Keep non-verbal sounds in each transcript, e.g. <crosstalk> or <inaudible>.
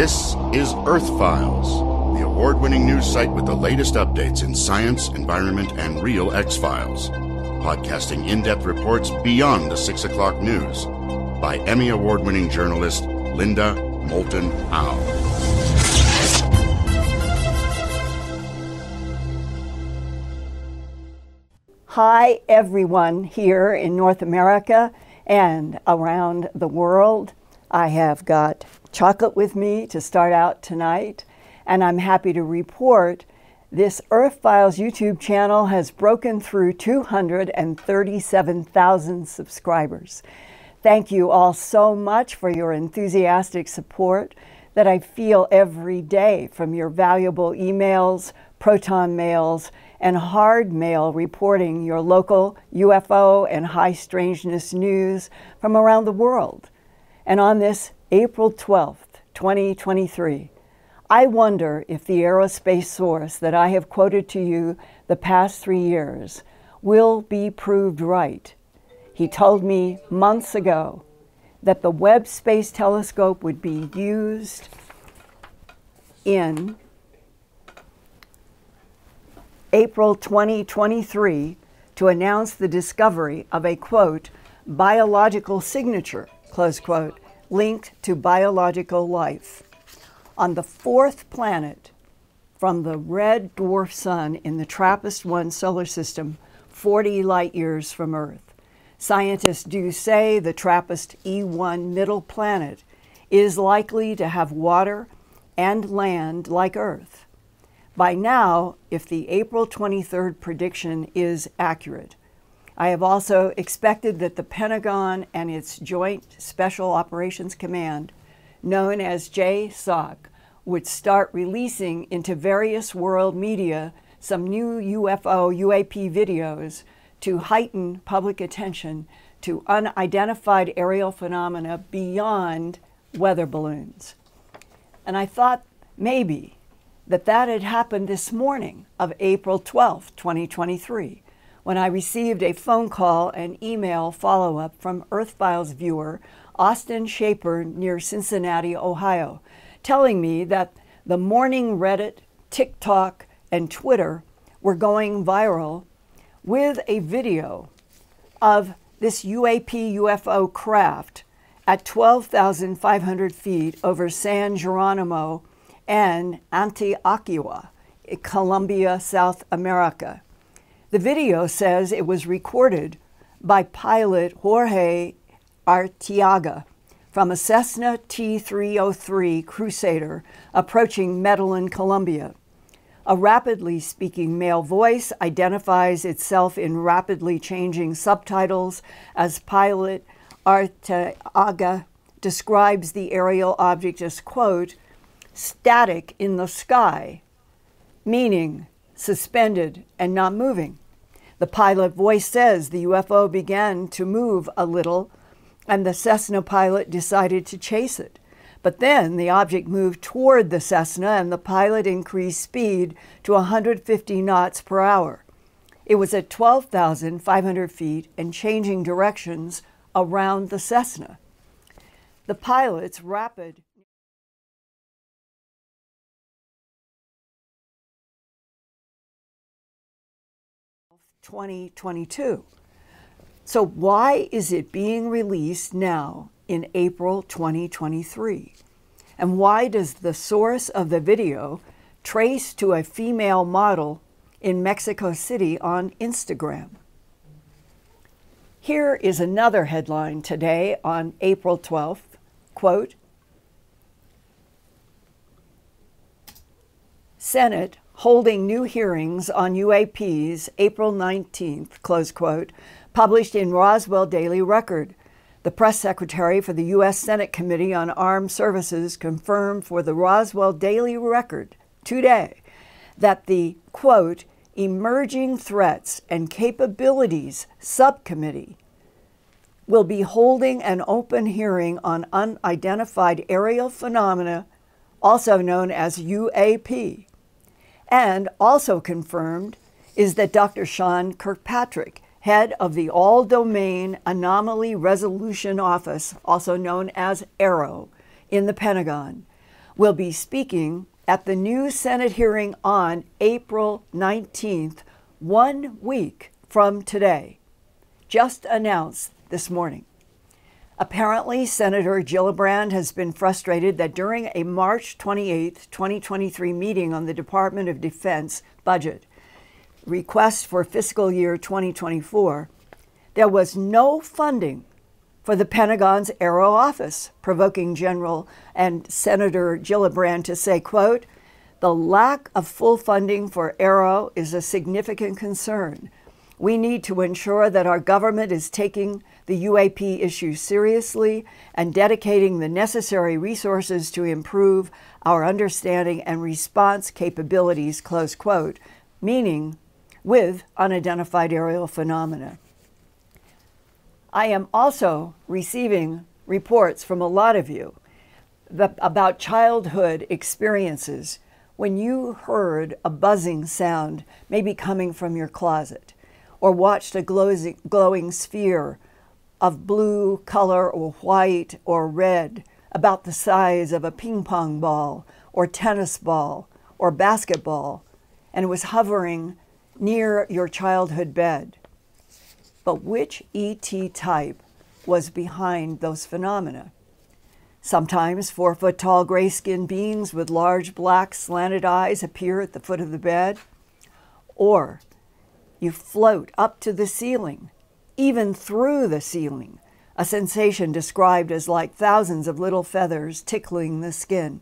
This is Earth Files, the award winning news site with the latest updates in science, environment, and real X Files. Podcasting in depth reports beyond the 6 o'clock news by Emmy Award winning journalist Linda Moulton Howe. Hi, everyone here in North America and around the world. I have got chocolate with me to start out tonight, and I'm happy to report this Earth Files YouTube channel has broken through 237,000 subscribers. Thank you all so much for your enthusiastic support that I feel every day from your valuable emails, proton mails, and hard mail reporting your local UFO and high strangeness news from around the world. And on this April 12th, 2023, I wonder if the aerospace source that I have quoted to you the past three years will be proved right. He told me months ago that the Webb Space Telescope would be used in April 2023 to announce the discovery of a quote, biological signature, close quote, linked to biological life on the fourth planet from the red dwarf sun in the TRAPPIST 1 solar system, 40 light years from Earth. Scientists do say the TRAPPIST E1 middle planet is likely to have water and land like Earth. By now, if the April 23rd prediction is accurate, I have also expected that the Pentagon and its Joint Special Operations Command, known as JSOC, would start releasing into various world media some new UFO UAP videos to heighten public attention to unidentified aerial phenomena beyond weather balloons. And I thought maybe that that had happened this morning of April 12, 2023, when I received a phone call and email follow up from Earth Files viewer Austin Shaper near Cincinnati, Ohio, telling me that the morning Reddit, TikTok, and Twitter were going viral with a video of this UAP UFO craft at 12,500 feet over San Geronimo and Antioquia, Colombia, South America. The video says it was recorded by pilot Jorge Arteaga from a Cessna T 303 Crusader approaching Medellin, Colombia. A rapidly speaking male voice identifies itself in rapidly changing subtitles as pilot Arteaga describes the aerial object as, quote, static in the sky, meaning suspended and not moving. The pilot voice says the UFO began to move a little and the Cessna pilot decided to chase it. But then the object moved toward the Cessna and the pilot increased speed to 150 knots per hour. It was at 12,500 feet and changing directions around the Cessna. The pilot's rapid 2022. So, why is it being released now in April 2023? And why does the source of the video trace to a female model in Mexico City on Instagram? Here is another headline today on April 12th. Quote Senate holding new hearings on UAPs April 19th, close quote, published in Roswell Daily Record. The press secretary for the U.S. Senate Committee on Armed Services confirmed for the Roswell Daily Record today that the, quote, Emerging Threats and Capabilities Subcommittee will be holding an open hearing on unidentified aerial phenomena, also known as UAP. And also confirmed is that Dr. Sean Kirkpatrick head of the All Domain Anomaly Resolution Office, also known as AARO, in the Pentagon, will be speaking at the new Senate hearing on April 19th, one week from today. Just announced this morning. Apparently, Senator Gillibrand has been frustrated that during a March 28, 2023 meeting on the Department of Defense budget request for fiscal year 2024, there was no funding for the Pentagon's AARO office, provoking General and Senator Gillibrand to say, quote, the lack of full funding for AARO is a significant concern. We need to ensure that our government is taking the UAP issue seriously and dedicating the necessary resources to improve our understanding and response capabilities, close quote, meaning with unidentified aerial phenomena. I am also receiving reports from a lot of you about childhood experiences when you heard a buzzing sound, maybe coming from your closet, or watched a glowing, glowing sphere of blue color or white or red about the size of a ping pong ball or tennis ball or basketball and was hovering near your childhood bed. But which ET type was behind those phenomena? Sometimes four foot tall gray skinned beings with large black slanted eyes appear at the foot of the bed. Or you float up to the ceiling, even through the ceiling, a sensation described as like thousands of little feathers tickling the skin.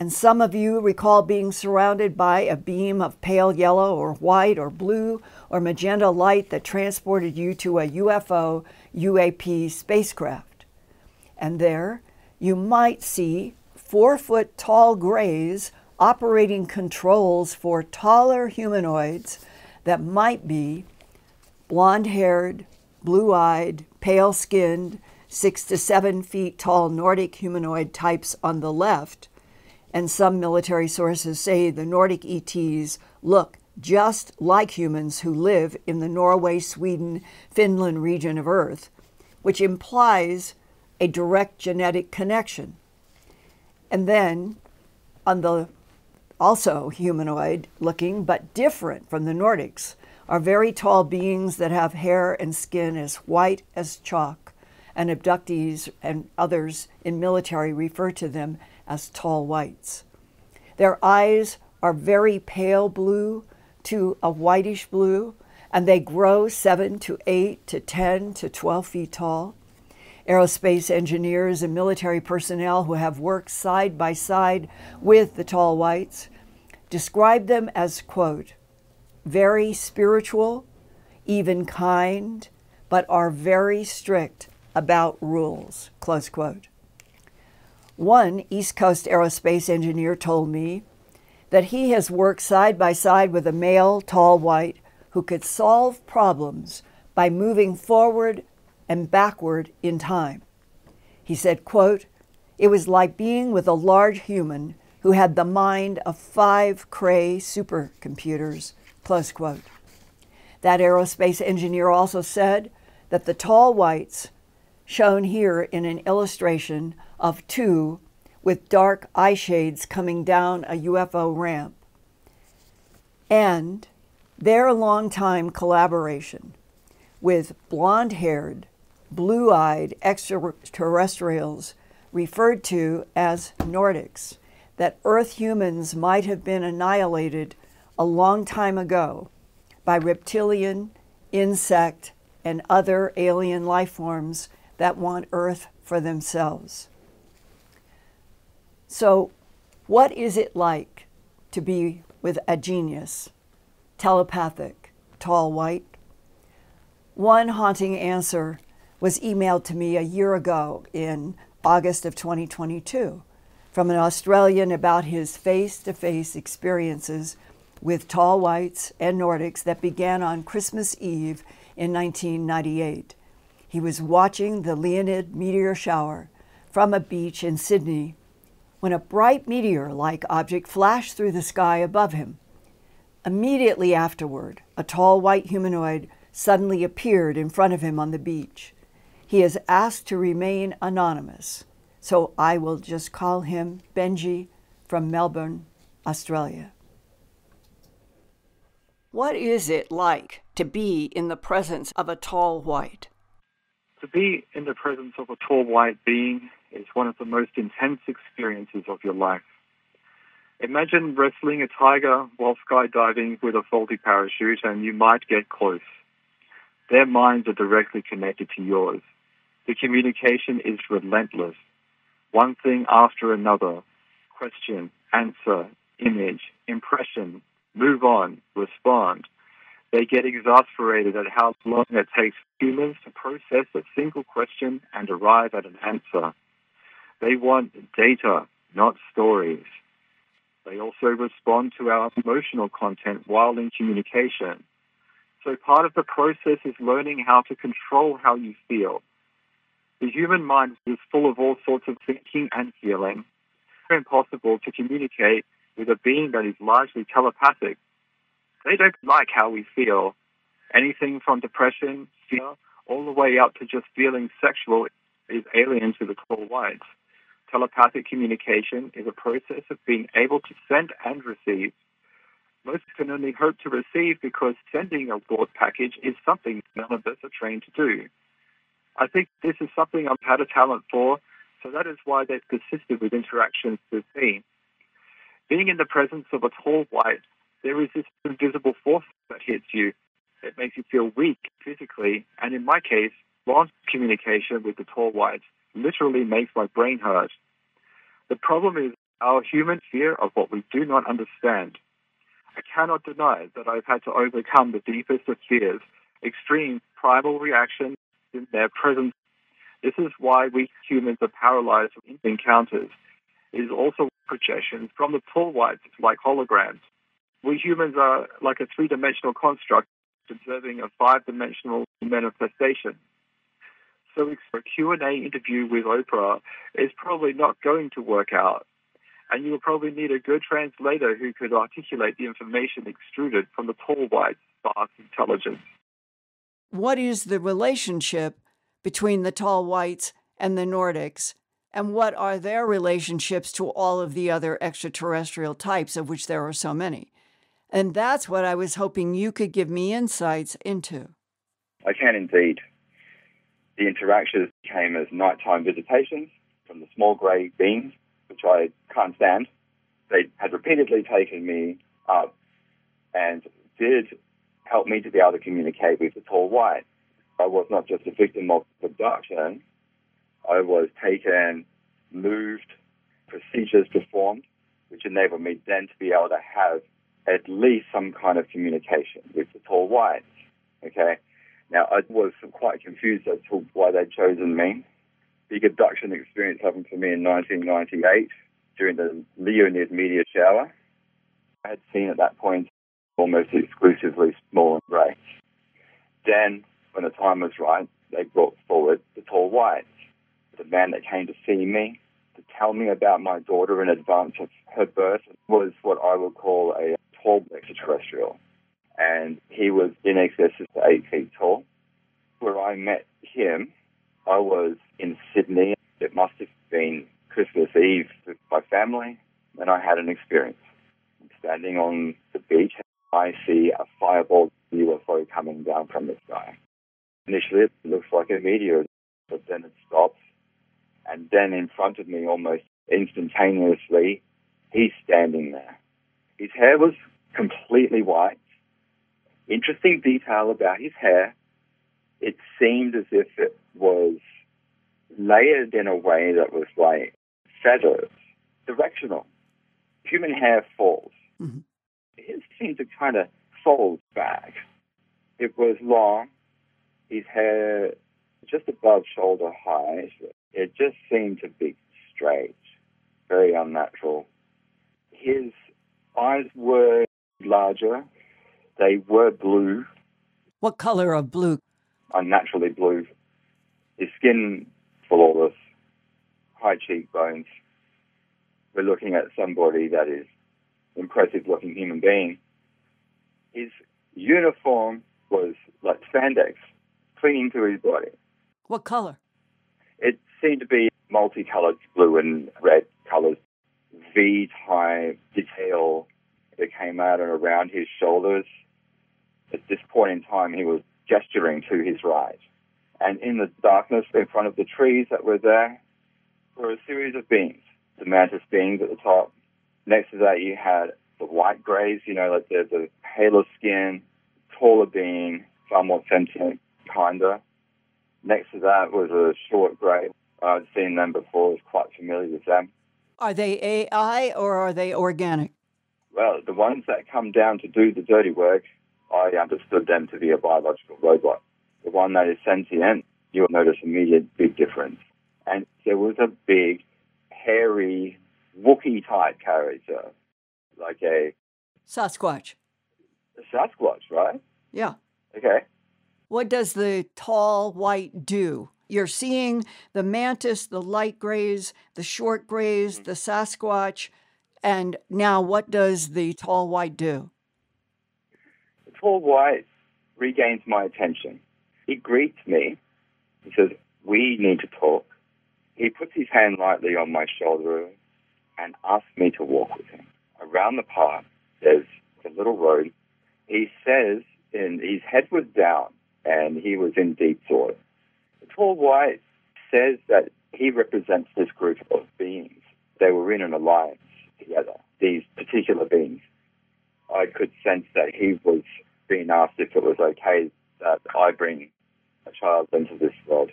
And some of you recall being surrounded by a beam of pale yellow or white or blue or magenta light that transported you to a UFO UAP spacecraft. And there you might see four foot tall grays operating controls for taller humanoids that might be blonde haired, blue eyed, pale skinned, six to seven feet tall Nordic humanoid types on the left and some military sources say the Nordic ETs look just like humans who live in the Norway, Sweden, Finland region of Earth, which implies a direct genetic connection. And then on the also humanoid looking but different from the Nordics are very tall beings that have hair and skin as white as chalk, and abductees and others in military refer to them as tall whites. Their eyes are very pale blue to a whitish blue, and they grow 7 to 8 to 10 to 12 feet tall. Aerospace engineers and military personnel who have worked side by side with the tall whites describe them as, quote, very spiritual, even kind, but are very strict about rules, close quote. One East Coast aerospace engineer told me that he has worked side by side with a male, tall white who could solve problems by moving forward and backward in time. He said, quote, it was like being with a large human who had the mind of five Cray supercomputers, close quote. That aerospace engineer also said that the tall whites, shown here in an illustration, of two with dark eye shades coming down a UFO ramp. And their long-time collaboration with blonde haired, blue eyed extraterrestrials referred to as Nordics, that Earth humans might have been annihilated a long time ago by reptilian, insect, and other alien life forms that want Earth for themselves. So, what is it like to be with a genius, telepathic, tall, white? One haunting answer was emailed to me a year ago in August of 2022 from an Australian about his face to face experiences with tall whites and Nordics that began on Christmas Eve in 1998. He was watching the Leonid meteor shower from a beach in Sydney when a bright meteor like object flashed through the sky above him. Immediately afterward, a tall white humanoid suddenly appeared in front of him on the beach. He is asked to remain anonymous, so I will just call him Benji from Melbourne, Australia. What is it like to be in the presence of a tall white? To be in the presence of a tall white being is one of the most intense experiences of your life. Imagine wrestling a tiger while skydiving with a faulty parachute and you might get close. Their minds are directly connected to yours. The communication is relentless. One thing after another. Question, answer, image, impression, move on, respond. They get exasperated at how long it takes humans to process a single question and arrive at an answer. They want data, not stories. They also respond to our emotional content while in communication. So part of the process is learning how to control how you feel. The human mind is full of all sorts of thinking and feeling. It's impossible to communicate with a being that is largely telepathic they don't like how we feel. Anything from depression, fear, all the way up to just feeling sexual is alien to the tall whites. Telepathic communication is a process of being able to send and receive. Most can only hope to receive because sending a thought package is something none of us are trained to do. I think this is something I've had a talent for, so that is why they've persisted with interactions with me. Being in the presence of a tall white there is this invisible force that hits you. It makes you feel weak physically. And in my case, long communication with the tall whites literally makes my brain hurt. The problem is our human fear of what we do not understand. I cannot deny that I've had to overcome the deepest of fears, extreme primal reactions in their presence. This is why we humans are paralyzed in encounters. Is also projections from the tall whites like holograms we humans are like a three dimensional construct observing a five dimensional manifestation. So a Q&A interview with Oprah is probably not going to work out. And you will probably need a good translator who could articulate the information extruded from the tall white spark intelligence. What is the relationship between the tall whites and the Nordics? And what are their relationships to all of the other extraterrestrial types, of which there are so many? And that's what I was hoping you could give me insights into. I can indeed. The interactions came as nighttime visitations from the small grey beings, which I can't stand. They had repeatedly taken me up and did help me to be able to communicate with the tall white. I was not just a victim of abduction, I was taken, moved, procedures performed, which enabled me then to be able to have at least some kind of communication with the tall whites. Okay. Now, I was quite confused as to why they'd chosen me. Big abduction experience happened for me in 1998 during the Leonid meteor shower. I had seen at that point almost exclusively small and grey. Then, when the time was right, they brought forward the tall whites, the man that came to see me, to tell me about my daughter in advance of her birth was what I would call a tall extraterrestrial. And he was in excess of eight feet tall. Where I met him, I was in Sydney. It must have been Christmas Eve with my family, and I had an experience. Standing on the beach, I see a fireball UFO coming down from the sky. Initially, it looks like a meteor, but then it stops. And then in front of me, almost instantaneously, he's standing there. His hair was completely white. Interesting detail about his hair. It seemed as if it was layered in a way that was like feathers, directional. Human hair falls. Mm-hmm. His seemed to kind of fold back. It was long. His hair just above shoulder height. It just seemed to be straight, very unnatural. His eyes were larger. They were blue. What color of blue? Unnaturally blue. His skin flawless, high cheekbones. We're looking at somebody that is impressive looking human being. His uniform was like spandex, clinging to his body. What color? It seemed to be multicolored blue and red colors, V type detail that came out and around his shoulders. At this point in time, he was gesturing to his right. And in the darkness in front of the trees that were there were a series of beings. The mantis beings at the top. Next to that, you had the white grays, you know, like the, the paler skin, taller being, far more sentient, kinder. Next to that was a short gray. I'd seen them before, I was quite familiar with them. Are they AI or are they organic? Well, the ones that come down to do the dirty work, I understood them to be a biological robot. The one that is sentient, you'll notice a immediate big difference. And there was a big, hairy, Wookiee type character, like a Sasquatch. a Sasquatch, right? Yeah. Okay. What does the tall white do? You're seeing the mantis, the light grays, the short grays, mm. the Sasquatch, and now what does the tall white do? The tall white regains my attention. He greets me. He says, We need to talk. He puts his hand lightly on my shoulder and asks me to walk with him. Around the park, there's a little road. He says, and his head was down and he was in deep thought. Tall white says that he represents this group of beings. They were in an alliance together, these particular beings. I could sense that he was being asked if it was okay that I bring a child into this world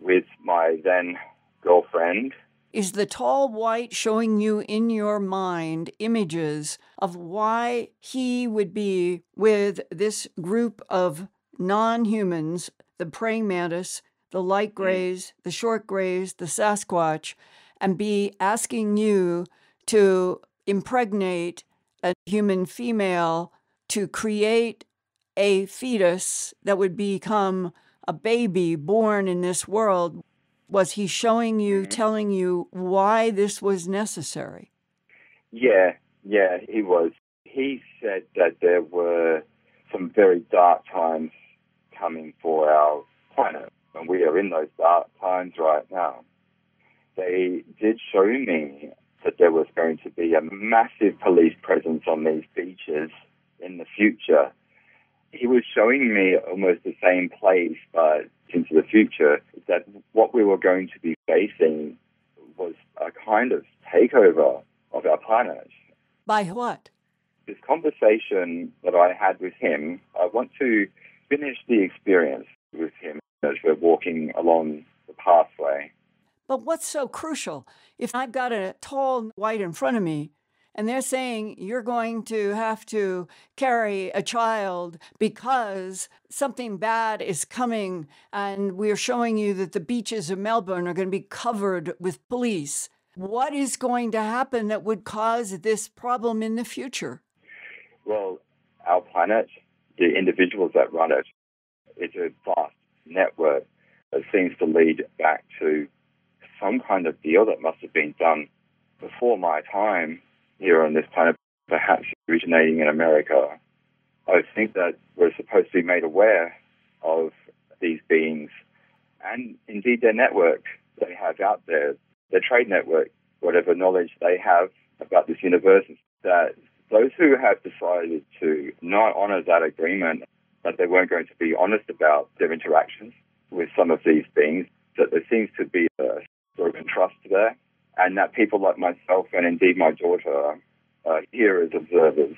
with my then girlfriend. Is the tall white showing you in your mind images of why he would be with this group of non humans, the praying mantis, the light mm-hmm. grays, the short grays, the Sasquatch, and be asking you to impregnate a human female to create a fetus that would become a baby born in this world? Was he showing you, mm-hmm. telling you why this was necessary? Yeah, yeah, he was. He said that there were some very dark times coming for our planet, and we are in those dark times right now. They did show me that there was going to be a massive police presence on these beaches in the future. He was showing me almost the same place, but into the future, that what we were going to be facing was a kind of takeover of our planet. By what? This conversation that I had with him, I want to finish the experience with him as we're walking along the pathway. But what's so crucial? If I've got a tall white in front of me and they're saying you're going to have to carry a child because something bad is coming, and we're showing you that the beaches of Melbourne are going to be covered with police, what is going to happen that would cause this problem in the future? Well, our planet, the individuals that run it, it's a vast network that seems to lead back to some kind of deal that must have been done before my time here on this planet, perhaps originating in America. I think that we're supposed to be made aware of these beings and indeed their network they have out there, their trade network, whatever knowledge they have about this universe, that those who have decided to not honor that agreement, that they weren't going to be honest about their interactions with some of these beings, that there seems to be a sort of contrast there and that people like myself and indeed my daughter are here as observers.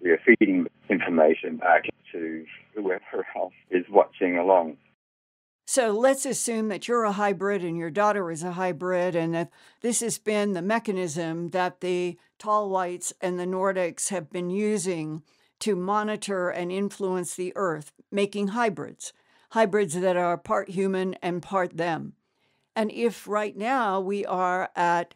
We are feeding information back to whoever <laughs> else is watching along. So let's assume that you're a hybrid and your daughter is a hybrid, and that this has been the mechanism that the tall whites and the Nordics have been using to monitor and influence the earth, making hybrids, hybrids that are part human and part them. And if right now we are at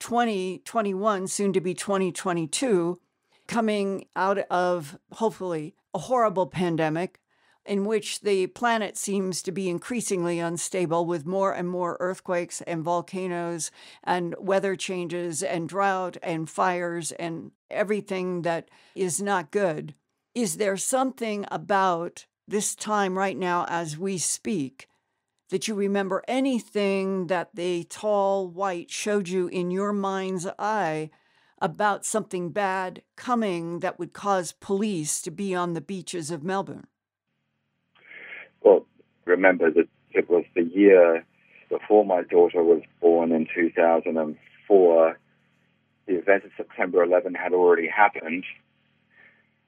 2021, soon to be 2022, coming out of hopefully a horrible pandemic in which the planet seems to be increasingly unstable with more and more earthquakes and volcanoes and weather changes and drought and fires and everything that is not good. Is there something about this time right now as we speak that you remember anything that the tall white showed you in your mind's eye about something bad coming that would cause police to be on the beaches of Melbourne? Well, remember that it was the year before my daughter was born in 2004. The event of September 11 had already happened,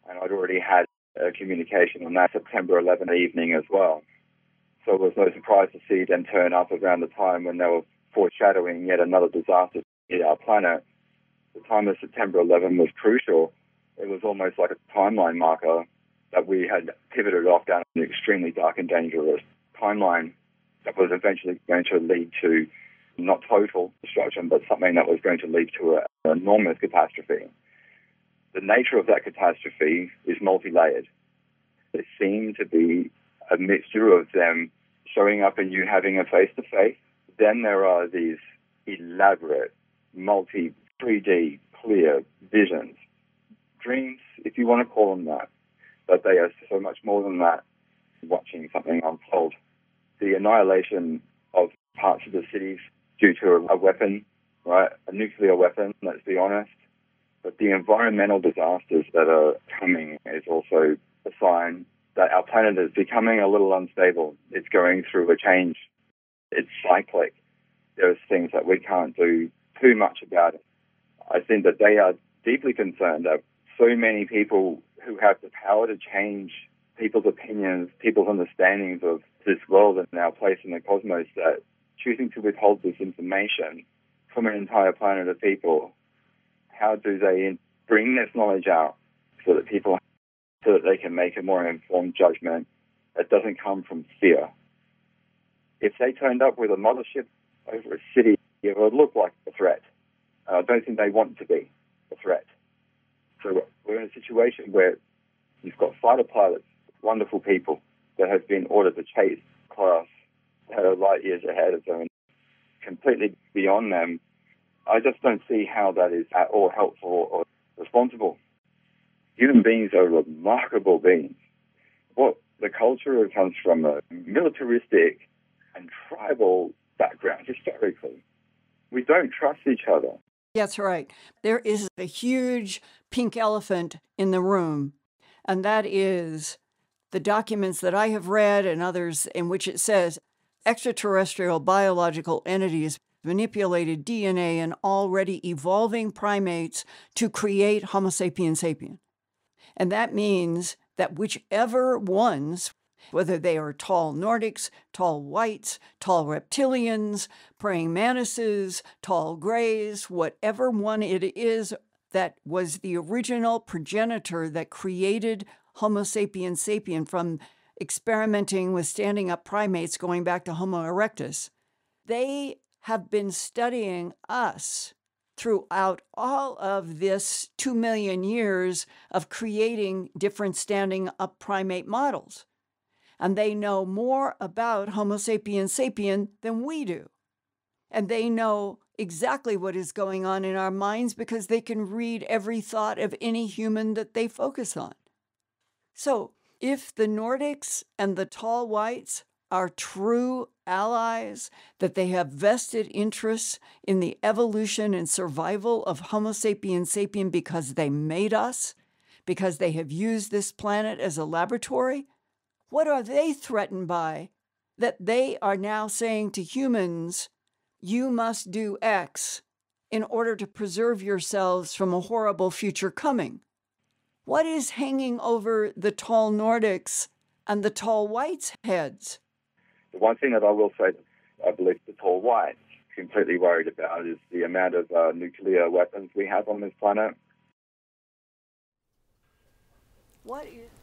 and I'd already had a communication on that September 11 evening as well. So it was no surprise to see them turn up around the time when they were foreshadowing yet another disaster hit our planet. The time of September 11 was crucial. It was almost like a timeline marker that we had pivoted off down an extremely dark and dangerous timeline that was eventually going to lead to not total destruction, but something that was going to lead to a, an enormous catastrophe. The nature of that catastrophe is multi-layered. There seemed to be a mixture of them showing up and you having a face-to-face. Then there are these elaborate, multi 3D, clear visions, dreams, if you want to call them that. But they are so much more than that, watching something unfold. The annihilation of parts of the cities due to a, weapon, right? A nuclear weapon, let's be honest. But the environmental disasters that are coming is also a sign that our planet is becoming a little unstable. It's going through a change. It's cyclic. There's things that we can't do too much about it. I think that they are deeply concerned that so many people who have the power to change people's opinions, people's understandings of this world and our place in the cosmos that choosing to withhold this information from an entire planet of people, how do they bring this knowledge out so that people, so that they can make a more informed judgment that doesn't come from fear? If they turned up with a mothership over a city, it would look like a threat. Uh, I don't think they want to be a threat. So we're in a situation where you've got fighter pilots, wonderful people that have been ordered to chase class that are light years ahead of them completely beyond them. I just don't see how that is at all helpful or responsible. Human beings are remarkable beings. What the culture comes from a militaristic and tribal background historically. We don't trust each other. That's right. There is a huge pink elephant in the room, and that is the documents that I have read and others in which it says extraterrestrial biological entities manipulated DNA in already evolving primates to create Homo sapiens sapien. And that means that whichever ones, whether they are tall Nordics, tall whites, tall reptilians, praying mantises, tall grays, whatever one it is that was the original progenitor that created Homo sapiens sapien from experimenting with standing up primates going back to Homo erectus, they have been studying us throughout all of this 2 million years of creating different standing up primate models. And they know more about Homo sapiens sapien than we do. And they know exactly what is going on in our minds because they can read every thought of any human that they focus on. So, if the Nordics and the tall whites are true allies, that they have vested interests in the evolution and survival of Homo sapiens sapien because they made us, because they have used this planet as a laboratory, what are they threatened by that they are now saying to humans, you must do X in order to preserve yourselves from a horrible future coming? What is hanging over the tall Nordics and the tall whites' heads? The one thing that I will say, I believe the tall whites completely worried about is the amount of uh, nuclear weapons we have on this planet. What is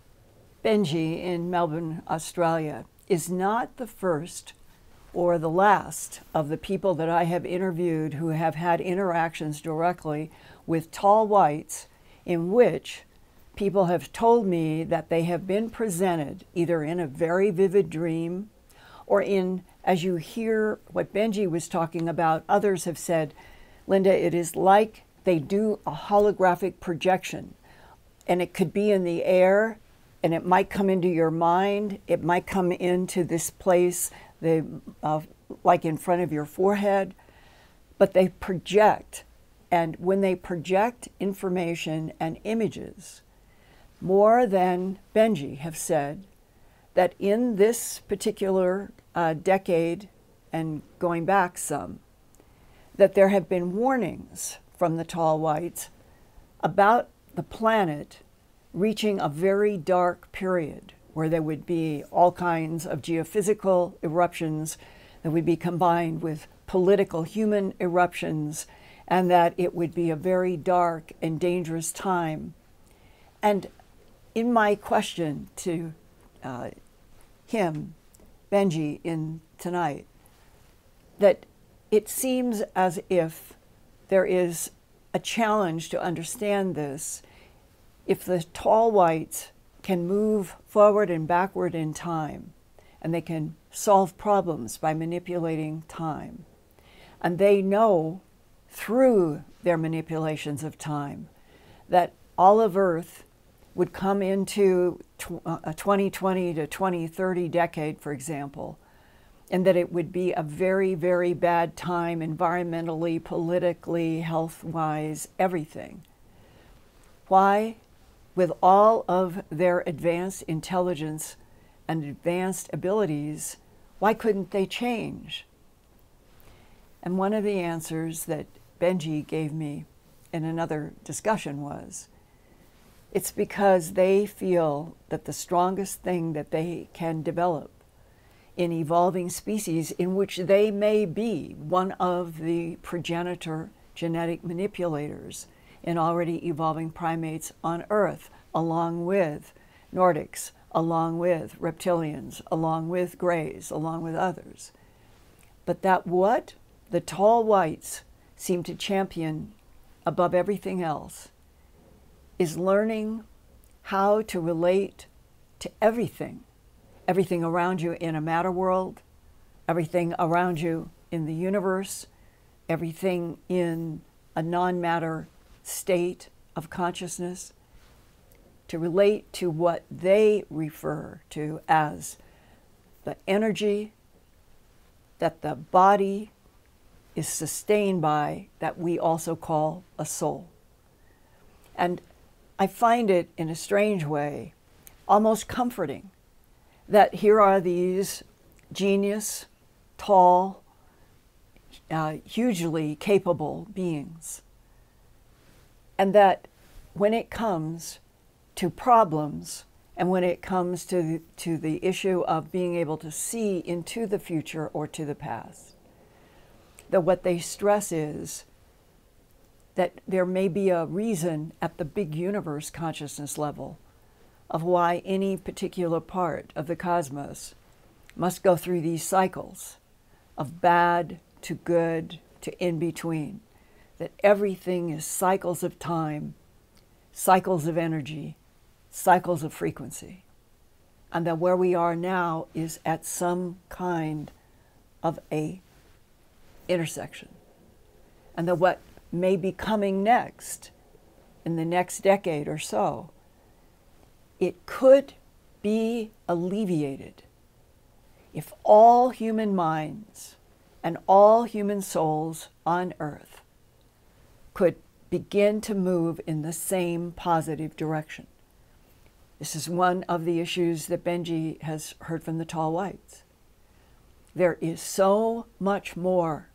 Benji in Melbourne, Australia, is not the first or the last of the people that I have interviewed who have had interactions directly with tall whites in which people have told me that they have been presented either in a very vivid dream or in, as you hear what Benji was talking about, others have said, Linda, it is like they do a holographic projection. And it could be in the air, and it might come into your mind, it might come into this place they uh, like in front of your forehead, but they project. And when they project information and images, more than Benji have said that in this particular uh, decade and going back some, that there have been warnings from the tall whites about the planet reaching a very dark period where there would be all kinds of geophysical eruptions that would be combined with political human eruptions, and that it would be a very dark and dangerous time. And in my question to uh, him, Benji, in tonight, that it seems as if there is a challenge to understand this if the tall whites can move forward and backward in time, and they can solve problems by manipulating time. And they know through their manipulations of time that all of Earth would come into uh, a 2020 to 2030 decade, for example, and that it would be a very, very bad time environmentally, politically, health wise, everything. Why? With all of their advanced intelligence and advanced abilities, why couldn't they change? And one of the answers that Benji gave me in another discussion was it's because they feel that the strongest thing that they can develop in evolving species in which they may be one of the progenitor genetic manipulators in already evolving primates on Earth, along with Nordics, along with reptilians, along with greys, along with others. But that what the tall whites seem to champion above everything else is learning how to relate to everything, everything around you in a matter world, everything around you in the universe, everything in a non matter state of consciousness, to relate to what they refer to as the energy that the body is sustained by, that we also call a soul. And I find it in a strange way almost comforting that here are these genius, tall, uh, hugely capable beings and that when it comes to problems and when it comes to, to the issue of being able to see into the future or to the past, that what they stress is that there may be a reason at the big universe consciousness level of why any particular part of the cosmos must go through these cycles of bad to good to in between that everything is cycles of time, cycles of energy, cycles of frequency. And that where we are now is at some kind of a intersection. And that what may be coming next in the next decade or so, it could be alleviated if all human minds and all human souls on earth could begin to move in the same positive direction. This is one of the issues that Benji has heard from the tall whites. There is so much more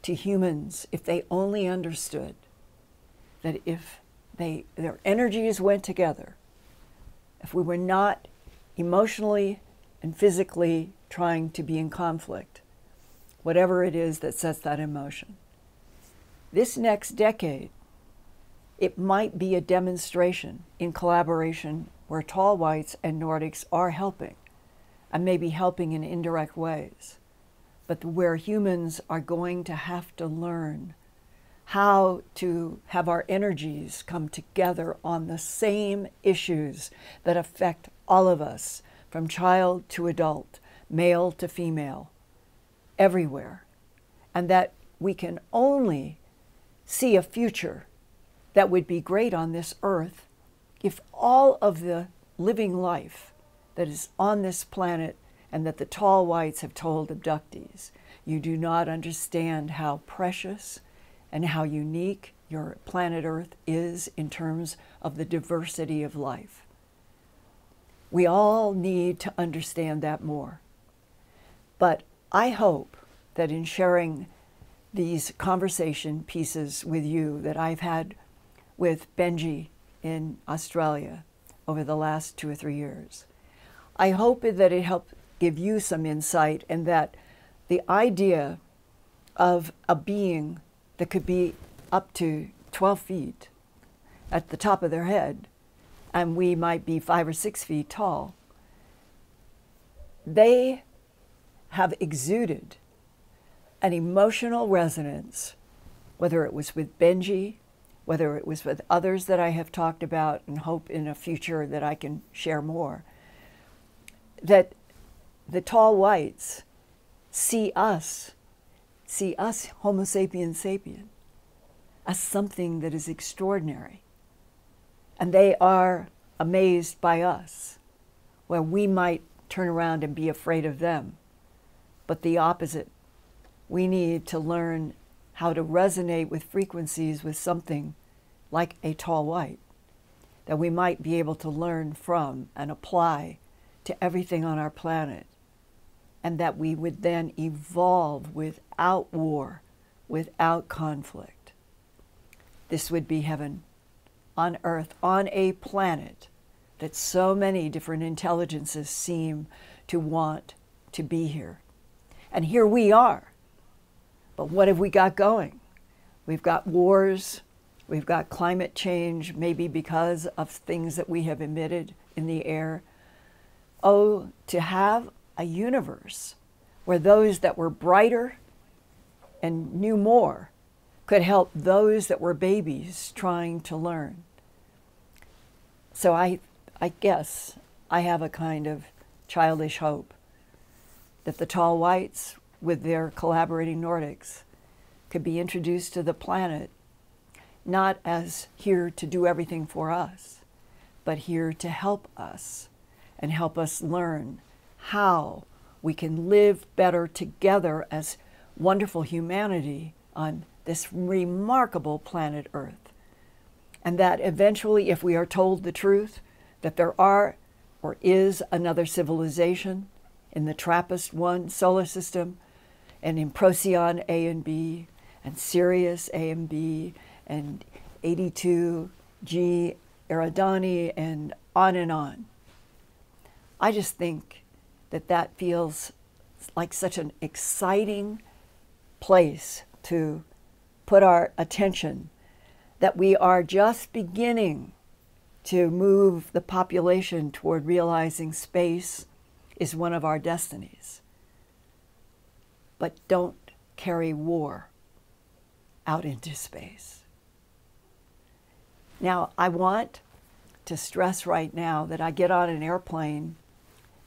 to humans if they only understood that if they, their energies went together, if we were not emotionally and physically trying to be in conflict, whatever it is that sets that emotion, this next decade, it might be a demonstration in collaboration where tall whites and Nordics are helping and maybe helping in indirect ways, but where humans are going to have to learn how to have our energies come together on the same issues that affect all of us, from child to adult, male to female, everywhere. And that we can only see a future that would be great on this earth if all of the living life that is on this planet and that the tall whites have told abductees. You do not understand how precious and how unique your planet Earth is in terms of the diversity of life. We all need to understand that more. But I hope that in sharing these conversation pieces with you that I've had with Benji in Australia over the last two or three years, I hope that it helped give you some insight and that the idea of a being that could be up to 12 feet at the top of their head, and we might be five or six feet tall, they have exuded an emotional resonance, whether it was with Benji, whether it was with others that I have talked about and hope in a future that I can share more, that the tall whites see us, see us, Homo sapiens sapien, as something that is extraordinary. And they are amazed by us, where we might turn around and be afraid of them. But the opposite. We need to learn how to resonate with frequencies with something like a tall white that we might be able to learn from and apply to everything on our planet, and that we would then evolve without war, without conflict. This would be heaven on earth, on a planet that so many different intelligences seem to want to be here. And here we are. But what have we got going? We've got wars, we've got climate change, maybe because of things that we have emitted in the air. Oh, to have a universe where those that were brighter and knew more could help those that were babies trying to learn. So I, I guess I have a kind of childish hope that the tall whites, with their collaborating Nordics, could be introduced to the planet not as here to do everything for us, but here to help us and help us learn how we can live better together as wonderful humanity on this remarkable planet Earth. And that eventually, if we are told the truth, that there are or is another civilization in the TRAPPIST 1 solar system and in Procyon A and B and Sirius A and B and 82G Eridani and on and on. I just think that that feels like such an exciting place to put our attention that we are just beginning to move the population toward realizing space is one of our destinies. But don't carry war out into space. Now, I want to stress right now that I get on an airplane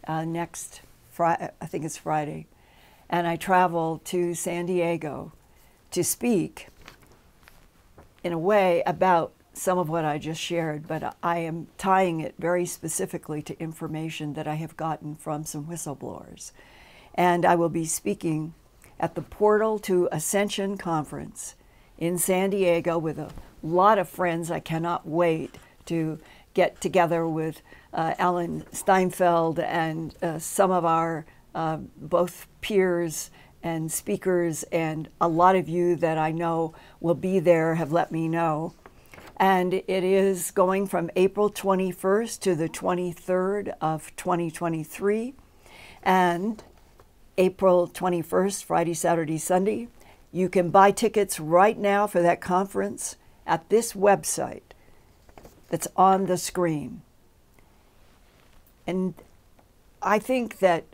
uh, next Friday, I think it's Friday, and I travel to San Diego to speak in a way about some of what I just shared, but I am tying it very specifically to information that I have gotten from some whistleblowers. And I will be speaking at the Portal to Ascension Conference in San Diego with a lot of friends. I cannot wait to get together with uh, Alan Steinfeld and uh, some of our uh, both peers and speakers, and a lot of you that I know will be there have let me know. And it is going from April 21st to the 23rd of 2023. And April 21st, Friday, Saturday, Sunday. You can buy tickets right now for that conference at this website that's on the screen. And I think that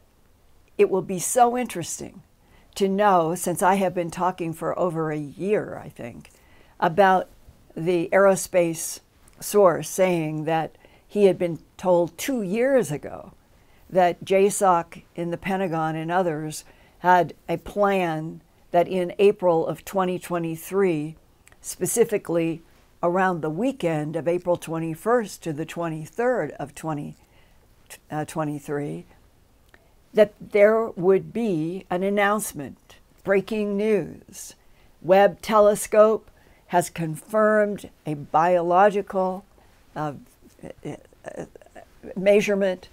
it will be so interesting to know, since I have been talking for over a year, I think, about the aerospace source saying that he had been told two years ago that JSOC in the Pentagon and others had a plan that in April of 2023, specifically around the weekend of April 21st to the 23rd of 2023, uh, that there would be an announcement, breaking news. Webb telescope has confirmed a biological uh, uh, uh measurement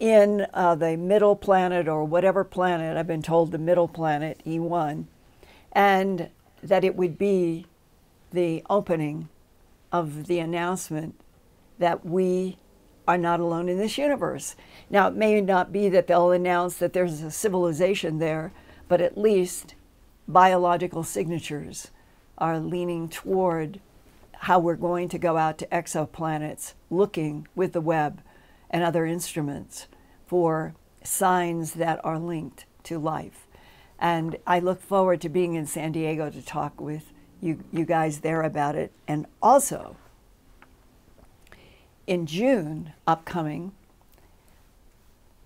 in uh, the middle planet or whatever planet, I've been told the middle planet, E1, and that it would be the opening of the announcement that we are not alone in this universe. Now, it may not be that they'll announce that there's a civilization there, but at least biological signatures are leaning toward how we're going to go out to exoplanets looking with the Webb and other instruments for signs that are linked to life. And I look forward to being in San Diego to talk with you, you guys there about it. And also, in June upcoming,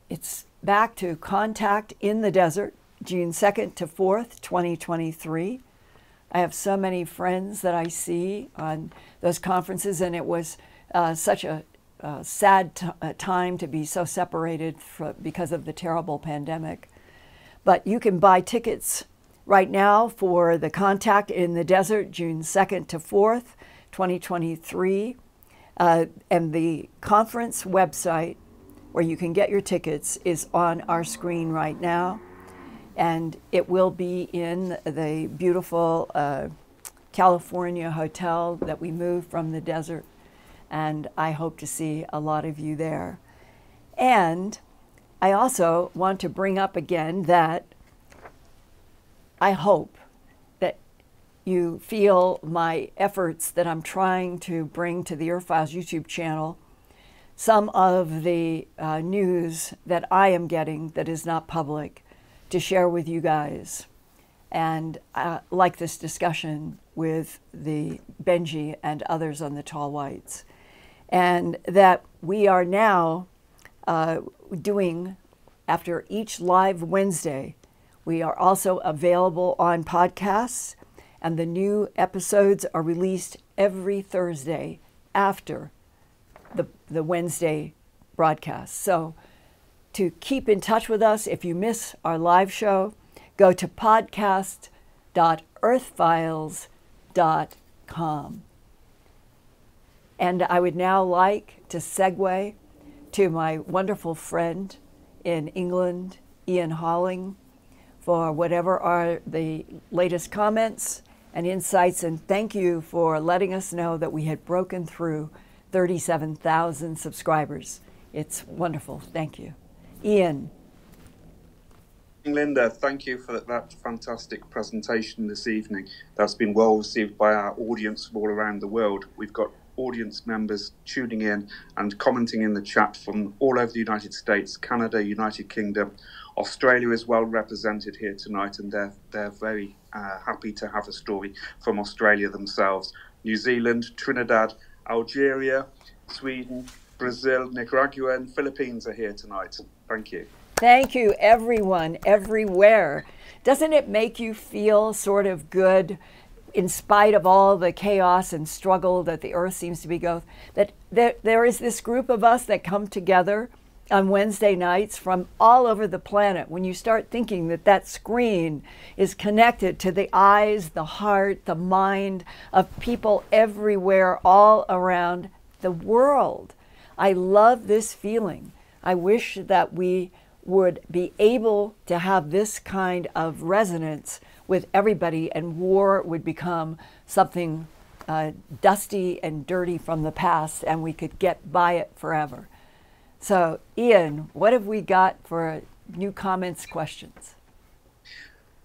it's back to Contact in the Desert, June 2nd to 4th, 2023. I have so many friends that I see on those conferences, and it was uh, such a uh, sad uh, time to be so separated for, because of the terrible pandemic. But you can buy tickets right now for the Contact in the Desert, June 2nd to 4th, 2023. Uh, and the conference website where you can get your tickets is on our screen right now. And it will be in the beautiful uh, California hotel that we moved from the desert and I hope to see a lot of you there. And I also want to bring up again that I hope that you feel my efforts that I'm trying to bring to the Earth Files YouTube channel some of the uh, news that I am getting that is not public to share with you guys. And uh, like this discussion with the Benji and others on the Tall Whites and that we are now uh, doing after each live Wednesday. We are also available on podcasts, and the new episodes are released every Thursday after the, the Wednesday broadcast. So, to keep in touch with us, if you miss our live show, go to podcast.earthfiles.com. And I would now like to segue to my wonderful friend in England, Ian Holling, for whatever are the latest comments and insights. And thank you for letting us know that we had broken through 37,000 subscribers. It's wonderful. Thank you. Ian. Linda, thank you for that fantastic presentation this evening. That's been well received by our audience all around the world. We've got audience members tuning in and commenting in the chat from all over the United States, Canada, United Kingdom. Australia is well represented here tonight, and they're, they're very uh, happy to have a story from Australia themselves. New Zealand, Trinidad, Algeria, Sweden, Brazil, Nicaragua, and Philippines are here tonight. Thank you. Thank you, everyone, everywhere. Doesn't it make you feel sort of good in spite of all the chaos and struggle that the earth seems to be going, that there, there is this group of us that come together on Wednesday nights from all over the planet. When you start thinking that that screen is connected to the eyes, the heart, the mind of people everywhere, all around the world. I love this feeling. I wish that we would be able to have this kind of resonance with everybody, and war would become something uh, dusty and dirty from the past, and we could get by it forever. So, Ian, what have we got for new comments, questions?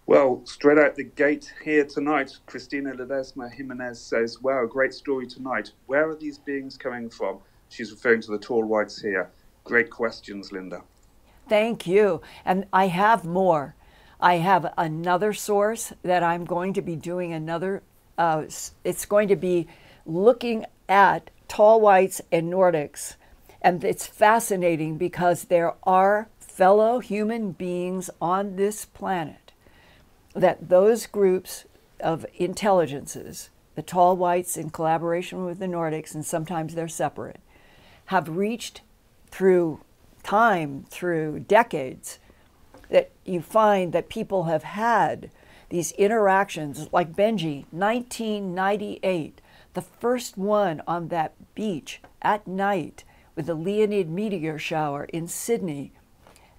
Well, straight out the gate here tonight, Christina Ledesma Jimenez says, Wow, great story tonight. Where are these beings coming from? She's referring to the tall whites here. Great questions, Linda. Thank you. And I have more. I have another source that I'm going to be doing another, uh, it's going to be looking at tall whites and Nordics. And it's fascinating because there are fellow human beings on this planet that those groups of intelligences, the tall whites in collaboration with the Nordics, and sometimes they're separate, have reached through time, through decades, that you find that people have had these interactions, like Benji, 1998, the first one on that beach at night with the Leonid meteor shower in Sydney,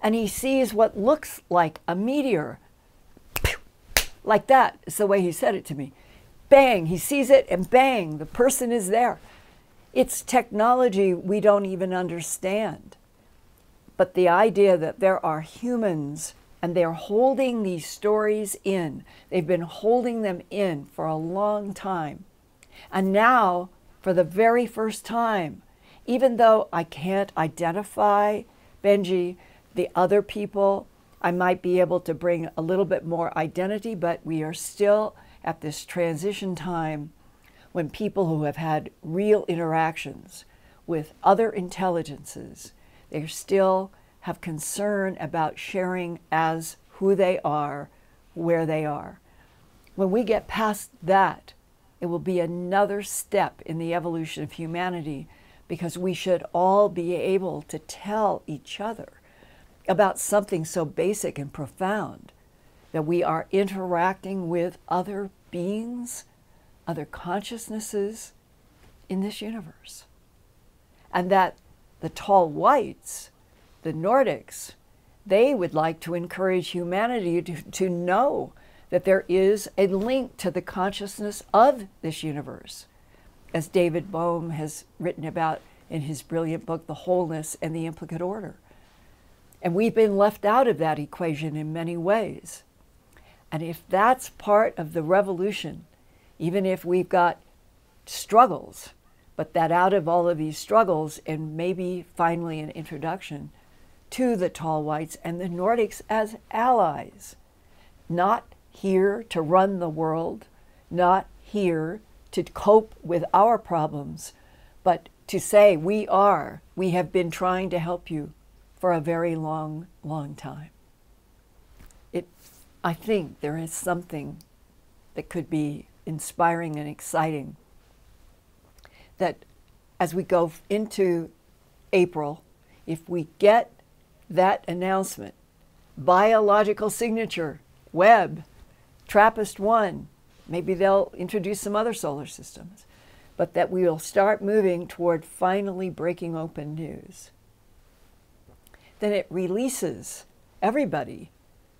and he sees what looks like a meteor. Like that is the way he said it to me. Bang, he sees it, and bang, the person is there. It's technology we don't even understand. But the idea that there are humans and they're holding these stories in, they've been holding them in for a long time. And now, for the very first time, even though I can't identify Benji, the other people, I might be able to bring a little bit more identity, but we are still at this transition time when people who have had real interactions with other intelligences, they still have concern about sharing as who they are, where they are. When we get past that, it will be another step in the evolution of humanity because we should all be able to tell each other about something so basic and profound that we are interacting with other beings other consciousnesses in this universe. And that the tall whites, the Nordics, they would like to encourage humanity to, to know that there is a link to the consciousness of this universe, as David Bohm has written about in his brilliant book, The Wholeness and the Implicate Order. And we've been left out of that equation in many ways. And if that's part of the revolution even if we've got struggles, but that out of all of these struggles, and maybe finally an introduction to the tall whites and the Nordics as allies, not here to run the world, not here to cope with our problems, but to say, we are, we have been trying to help you for a very long, long time. It, I think there is something that could be inspiring and exciting. That as we go into April, if we get that announcement, biological signature, Webb, TRAPPIST 1, maybe they'll introduce some other solar systems, but that we will start moving toward finally breaking open news. Then it releases everybody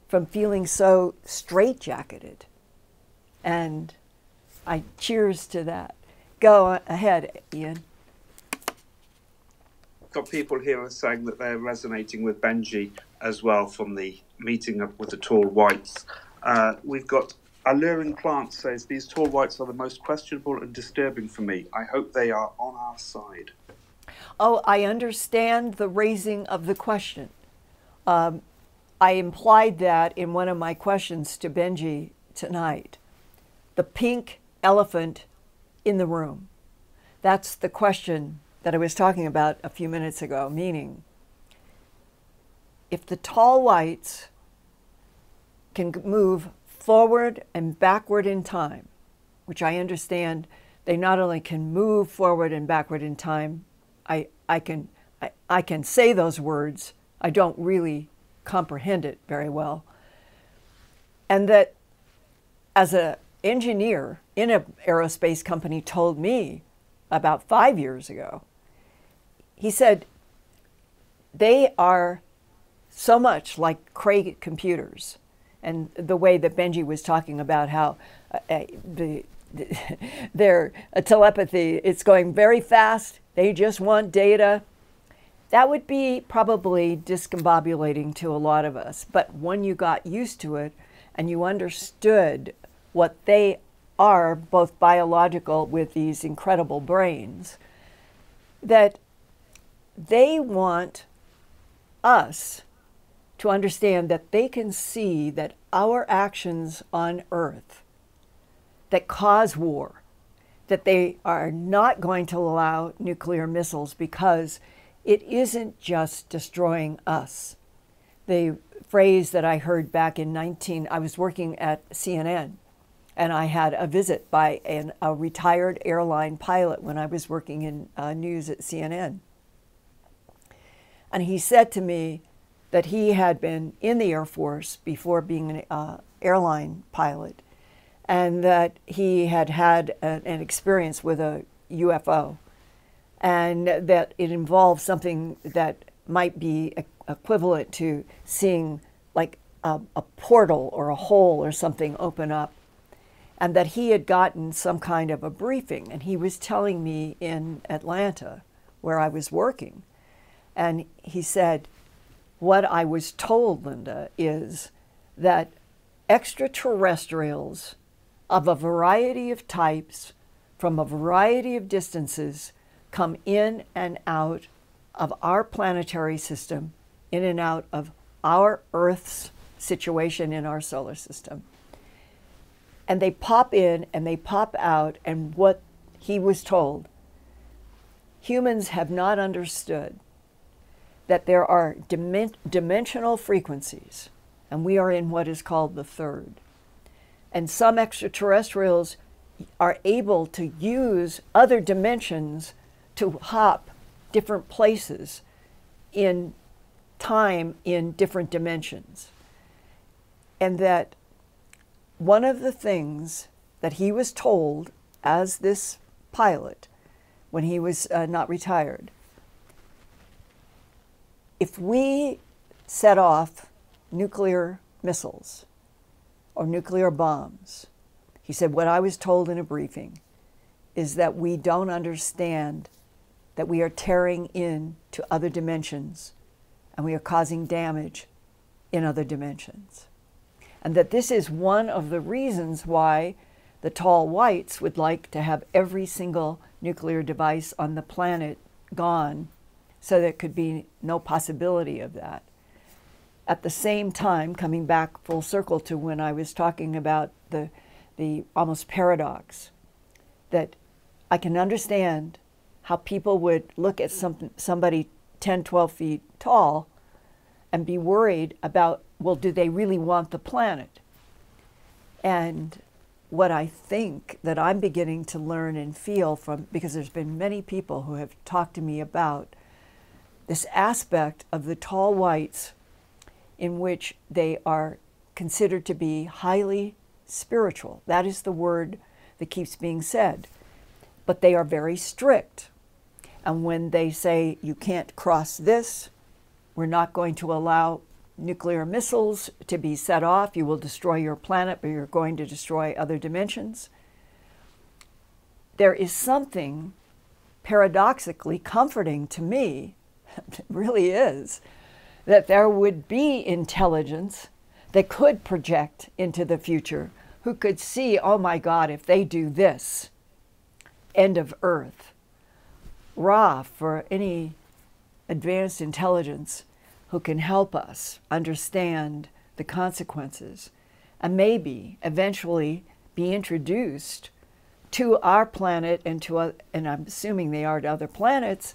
from feeling so straitjacketed and I cheers to that. Go ahead, Ian. Got people here saying that they're resonating with Benji as well from the meeting up with the tall whites. Uh, we've got Alluring Plant says these tall whites are the most questionable and disturbing for me. I hope they are on our side. Oh, I understand the raising of the question. Um, I implied that in one of my questions to Benji tonight. The pink elephant in the room? That's the question that I was talking about a few minutes ago, meaning if the tall whites can move forward and backward in time, which I understand they not only can move forward and backward in time, I, I, can, I, I can say those words, I don't really comprehend it very well. And that as an engineer, in an aerospace company told me about five years ago. He said, they are so much like Cray computers. And the way that Benji was talking about how uh, uh the, the, <laughs> their uh, telepathy, it's going very fast, they just want data. That would be probably discombobulating to a lot of us. But when you got used to it and you understood what they are both biological with these incredible brains, that they want us to understand that they can see that our actions on earth that cause war, that they are not going to allow nuclear missiles because it isn't just destroying us. The phrase that I heard back in 19, I was working at CNN and I had a visit by an, a retired airline pilot when I was working in uh, news at CNN. And he said to me, that he had been in the Air Force before being an uh, airline pilot, and that he had had a, an experience with a UFO, and that it involved something that might be equivalent to seeing like a, a portal or a hole or something open up and that he had gotten some kind of a briefing. And he was telling me in Atlanta, where I was working, and he said, What I was told, Linda, is that extraterrestrials of a variety of types from a variety of distances come in and out of our planetary system, in and out of our Earth's situation in our solar system. And they pop in and they pop out, and what he was told humans have not understood that there are dim- dimensional frequencies, and we are in what is called the third. And some extraterrestrials are able to use other dimensions to hop different places in time in different dimensions. And that one of the things that he was told as this pilot when he was uh, not retired if we set off nuclear missiles or nuclear bombs, he said, What I was told in a briefing is that we don't understand that we are tearing in to other dimensions and we are causing damage in other dimensions. And that this is one of the reasons why the tall whites would like to have every single nuclear device on the planet gone so there could be no possibility of that. At the same time, coming back full circle to when I was talking about the, the almost paradox, that I can understand how people would look at some, somebody 10, 12 feet tall and be worried about, well, do they really want the planet? And what I think that I'm beginning to learn and feel from, because there's been many people who have talked to me about this aspect of the tall whites in which they are considered to be highly spiritual. That is the word that keeps being said. But they are very strict. And when they say you can't cross this, we're not going to allow nuclear missiles to be set off, you will destroy your planet, but you're going to destroy other dimensions. There is something paradoxically comforting to me, <laughs> it really is, that there would be intelligence that could project into the future, who could see, oh my God, if they do this, end of Earth Ra for any advanced intelligence who can help us understand the consequences and maybe eventually be introduced to our planet and to and I'm assuming they are to other planets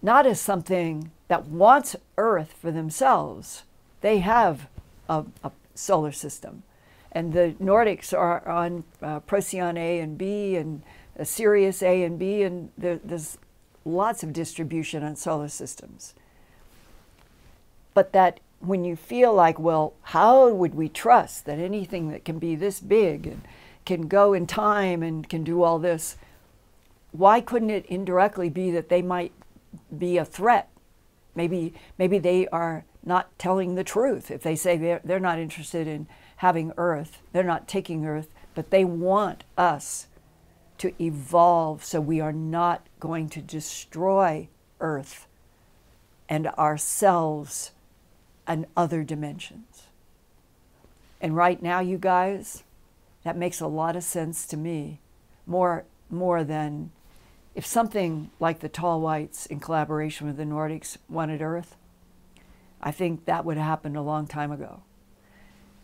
not as something that wants earth for themselves they have a, a solar system and the nordics are on uh, procyon a and b and uh, sirius a and b and there, there's lots of distribution on solar systems. But that when you feel like, well, how would we trust that anything that can be this big and can go in time and can do all this, why couldn't it indirectly be that they might be a threat? Maybe, maybe they are not telling the truth if they say they're, they're not interested in having Earth, they're not taking Earth, but they want us to evolve so we are not going to destroy Earth and ourselves and other dimensions. And right now, you guys, that makes a lot of sense to me, more, more than if something like the Tall Whites in collaboration with the Nordics wanted Earth, I think that would have happened a long time ago.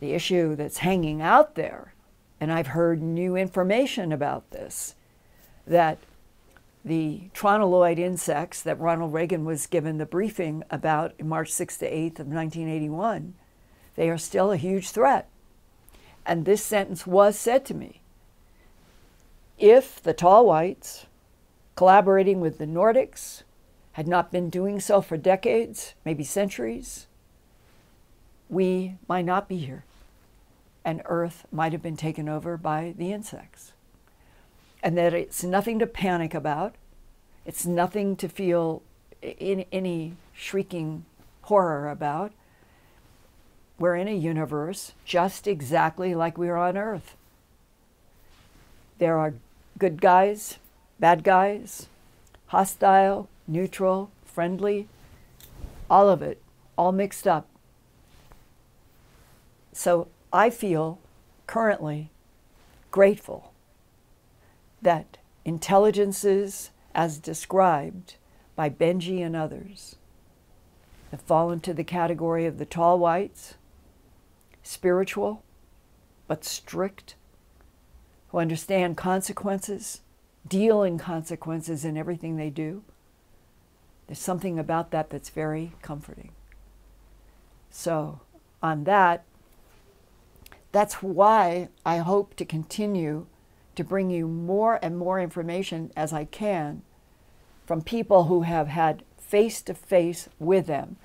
The issue that's hanging out there and I've heard new information about this, that the tronoloid insects that Ronald Reagan was given the briefing about March 6th to 8th of 1981, they are still a huge threat. And this sentence was said to me. If the tall whites, collaborating with the Nordics, had not been doing so for decades, maybe centuries, we might not be here, and Earth might have been taken over by the insects. And that it's nothing to panic about, it's nothing to feel in any shrieking horror about. We're in a universe just exactly like we are on Earth. There are good guys, bad guys, hostile, neutral, friendly, all of it, all mixed up. So I feel currently grateful that intelligences, as described by Benji and others, have fallen to the category of the tall whites, spiritual but strict, who understand consequences, deal in consequences in everything they do. There's something about that that's very comforting. So, on that, that's why I hope to continue to bring you more and more information as I can from people who have had face to face with them,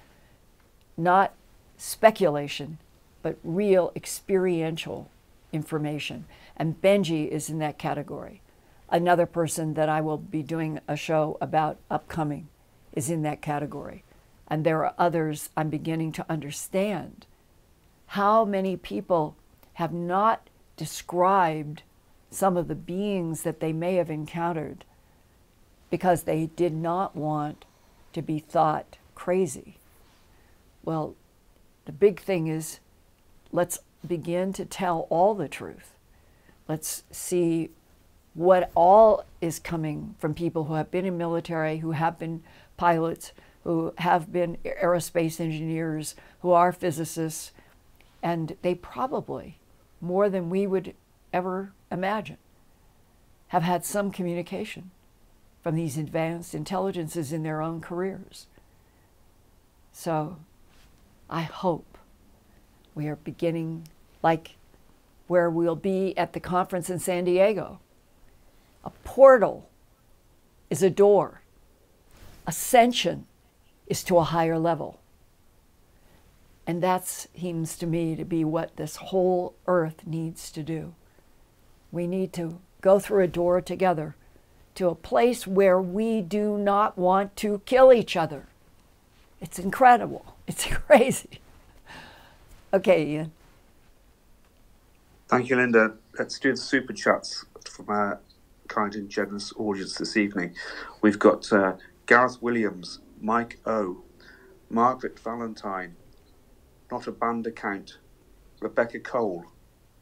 not speculation, but real experiential information. And Benji is in that category. Another person that I will be doing a show about upcoming is in that category. And there are others I'm beginning to understand. How many people have not described some of the beings that they may have encountered because they did not want to be thought crazy? Well, the big thing is let's begin to tell all the truth. Let's see what all is coming from people who have been in military, who have been pilots, who have been aerospace engineers, who are physicists, and they probably, more than we would ever imagine, have had some communication from these advanced intelligences in their own careers. So I hope we are beginning like where we'll be at the conference in San Diego. A portal is a door ascension is to a higher level. And that seems to me to be what this whole earth needs to do. We need to go through a door together to a place where we do not want to kill each other. It's incredible. <laughs> It's crazy. Okay, Ian. Thank you, Linda. Let's do the super chats from our kind and generous audience this evening. We've got uh, Gareth Williams, Mike O, Margaret Valentine, Not a Band Account, Rebecca Cole,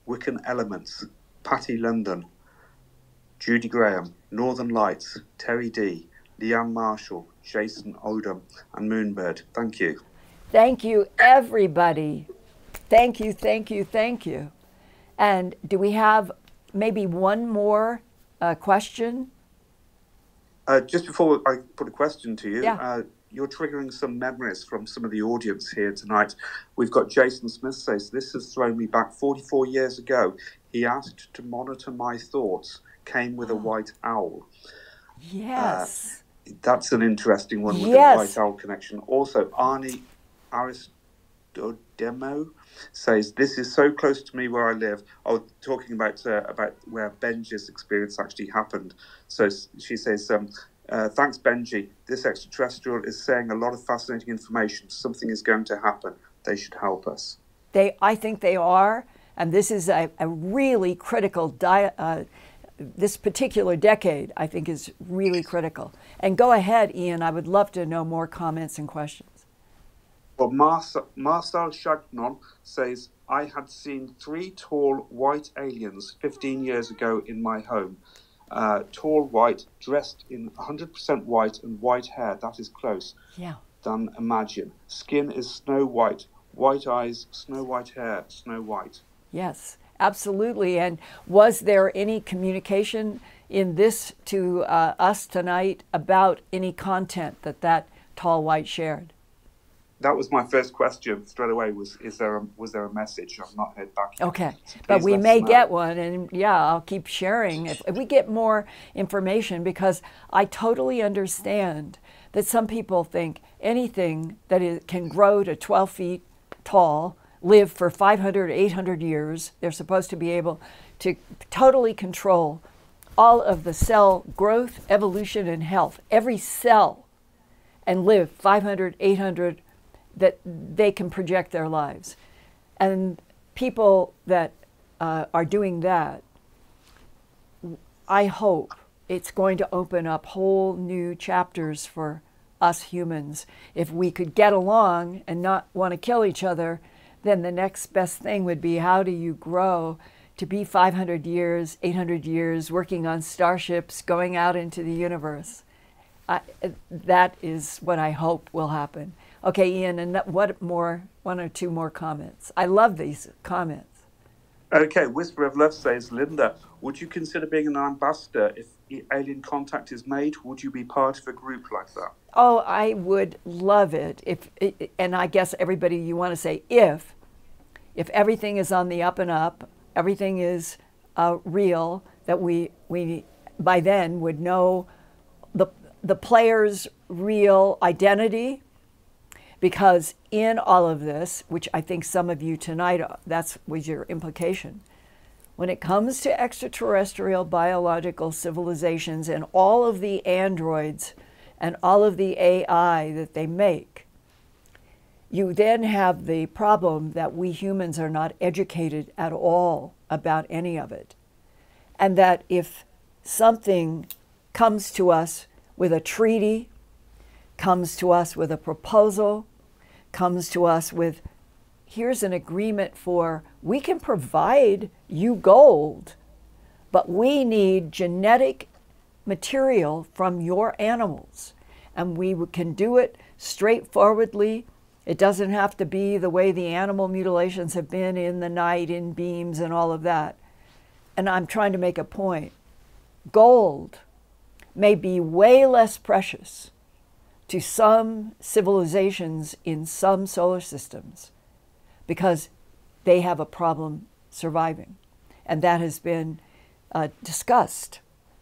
Wiccan Elements, Patty London, Judy Graham, Northern Lights, Terry D, Leanne Marshall, Jason Odom, and Moonbird. Thank you. Thank you, everybody. Thank you, thank you, thank you. And do we have maybe one more uh, question? Uh, just before I put a question to you, yeah. uh, you're triggering some memories from some of the audience here tonight. We've got Jason Smith says, This has thrown me back 44 years ago. He asked to monitor my thoughts, came with a <gasps> white owl. Yes. Uh, that's an interesting one with yes. the white owl connection. Also, Arnie Aristodemo says this is so close to me where I live. Oh, talking about uh, about where Benji's experience actually happened. So she says, um, uh, "Thanks, Benji. This extraterrestrial is saying a lot of fascinating information. Something is going to happen. They should help us." They, I think they are, and this is a, a really critical. Di- uh, this particular decade, I think, is really critical. And go ahead, Ian. I would love to know more comments and questions. Well, Marcel, Marcel Chagnon says, I had seen three tall white aliens 15 years ago in my home. Uh, tall white, dressed in 100% white and white hair. That is close. Yeah. Than imagine. Skin is snow white, white eyes, snow white hair, snow white. Yes, absolutely. And was there any communication in this to uh, us tonight about any content that that tall white shared? That was my first question straight away was is there a, was there a message i've not heard back yet. okay so but we may get one and yeah i'll keep sharing if, if we get more information because i totally understand that some people think anything that is, can grow to 12 feet tall live for 500, 800 years. They're supposed to be able to totally control all of the cell growth, evolution, and health, every cell, and live 500, 800 that they can project their lives. And people that uh, are doing that, I hope it's going to open up whole new chapters for us humans. If we could get along and not want to kill each other, then the next best thing would be how do you grow to be 500 years, 800 years, working on starships, going out into the universe. I, that is what I hope will happen. Okay, Ian, and what more? One or two more comments. I love these comments. Okay, Whisper of Love says, Linda, would you consider being an ambassador if alien contact is made? Would you be part of a group like that? Oh, I would love it. If and I guess everybody you want to say if if everything is on the up and up, everything is uh, real, that we, we by then would know the, the player's real identity. Because in all of this, which I think some of you tonight, uh, that's was your implication, when it comes to extraterrestrial biological civilizations and all of the androids and all of the AI that they make, you then have the problem that we humans are not educated at all about any of it. And that if something comes to us with a treaty, comes to us with a proposal, comes to us with here's an agreement for we can provide you gold, but we need genetic material from your animals. And we can do it straightforwardly it doesn't have to be the way the animal mutilations have been in the night, in beams, and all of that. And I'm trying to make a point. Gold may be way less precious to some civilizations in some solar systems because they have a problem surviving. And that has been uh, discussed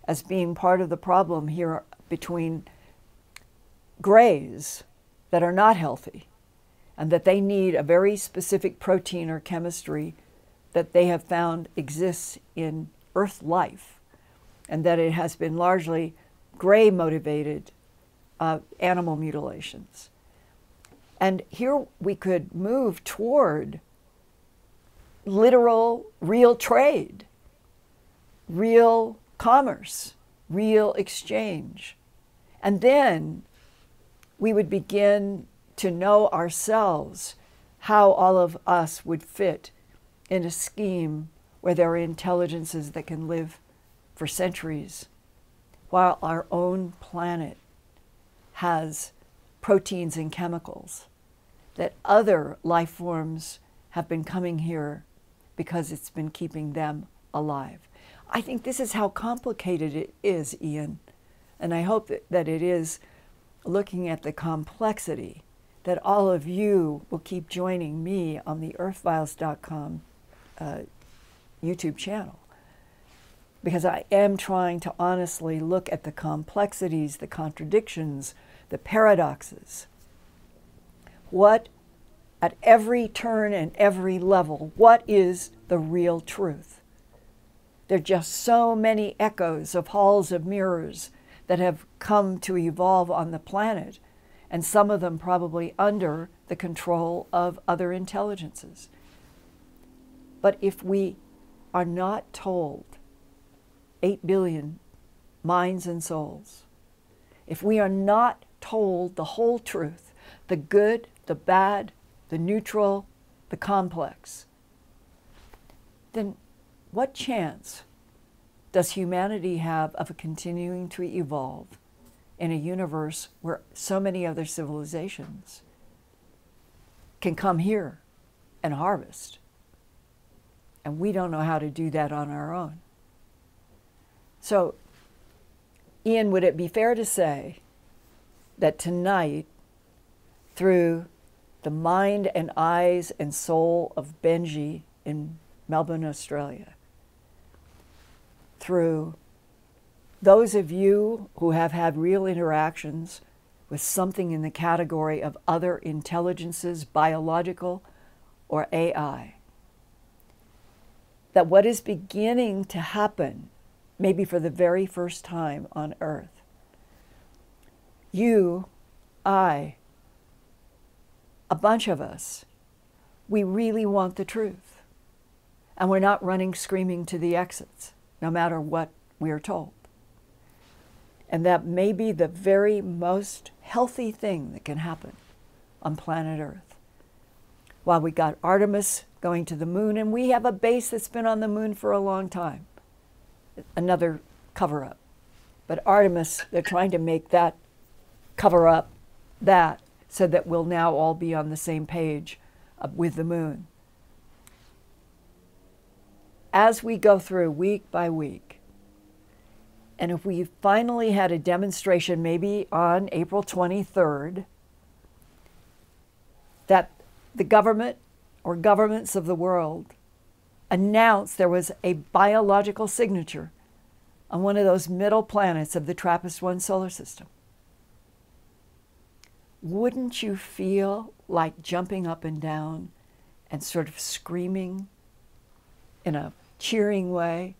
as being part of the problem here between grays that are not healthy and that they need a very specific protein or chemistry that they have found exists in Earth life, and that it has been largely gray motivated uh, animal mutilations. And here we could move toward literal, real trade, real commerce, real exchange. And then we would begin to know ourselves how all of us would fit in a scheme where there are intelligences that can live for centuries, while our own planet has proteins and chemicals that other life forms have been coming here because it's been keeping them alive. I think this is how complicated it is, Ian, and I hope that, it is looking at the complexity that all of you will keep joining me on the earthfiles.com uh, YouTube channel. Because I am trying to honestly look at the complexities, the contradictions, the paradoxes. What, at every turn and every level, what is the real truth? There are just so many echoes of halls of mirrors that have come to evolve on the planet and some of them probably under the control of other intelligences. But if we are not told 8 billion minds and souls, if we are not told the whole truth, the good, the bad, the neutral, the complex, then what chance does humanity have of continuing to evolve in a universe where so many other civilizations can come here and harvest. And we don't know how to do that on our own. So, Ian, would it be fair to say that tonight, through the mind and eyes and soul of Benji in Melbourne, Australia, through those of you who have had real interactions with something in the category of other intelligences, biological or AI. That what is beginning to happen, maybe for the very first time on earth, you, I, a bunch of us, we really want the truth. And we're not running screaming to the exits, no matter what we are told. And that may be the very most healthy thing that can happen on planet Earth. While we got Artemis going to the moon, and we have a base that's been on the moon for a long time, another cover up. But Artemis, they're trying to make that cover up that so that we'll now all be on the same page with the moon. As we go through week by week, and if we finally had a demonstration, maybe on April 23rd, that the government or governments of the world announced there was a biological signature on one of those middle planets of the TRAPPIST 1 solar system wouldn't you feel like jumping up and down and sort of screaming in a cheering way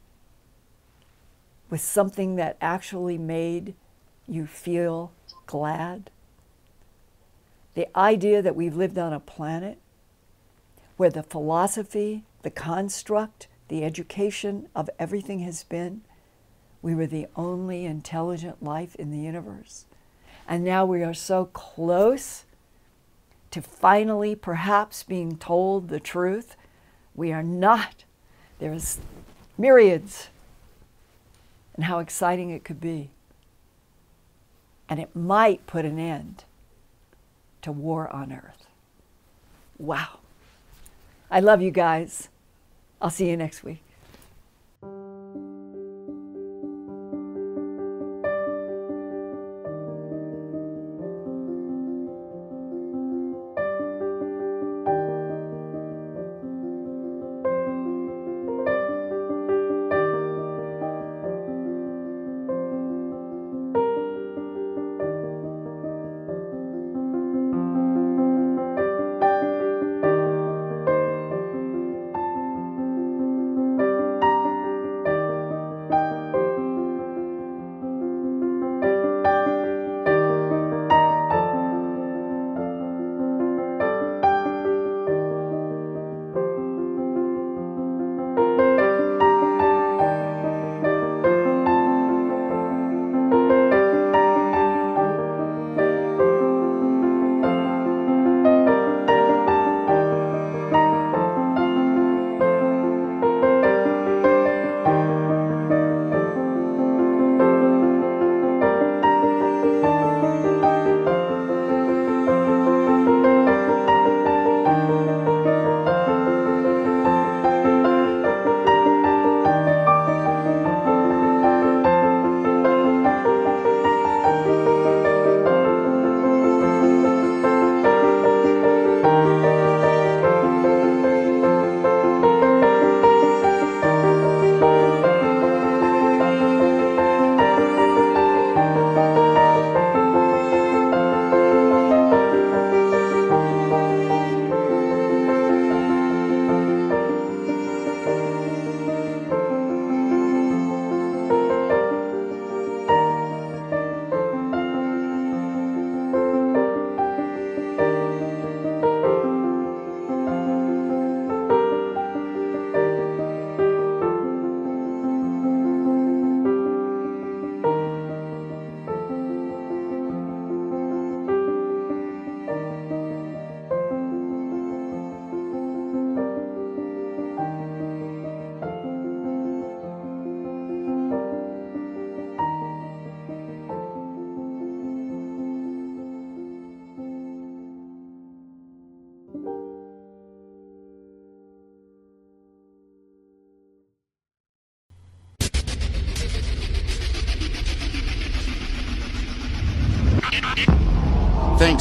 with something that actually made you feel glad? The idea that we've lived on a planet where the philosophy, the construct, the education of everything has been we were the only intelligent life in the universe. And now we are so close to finally perhaps being told the truth. We are not. There's myriads. And how exciting it could be. And it might put an end to war on earth. Wow. I love you guys. I'll see you next week.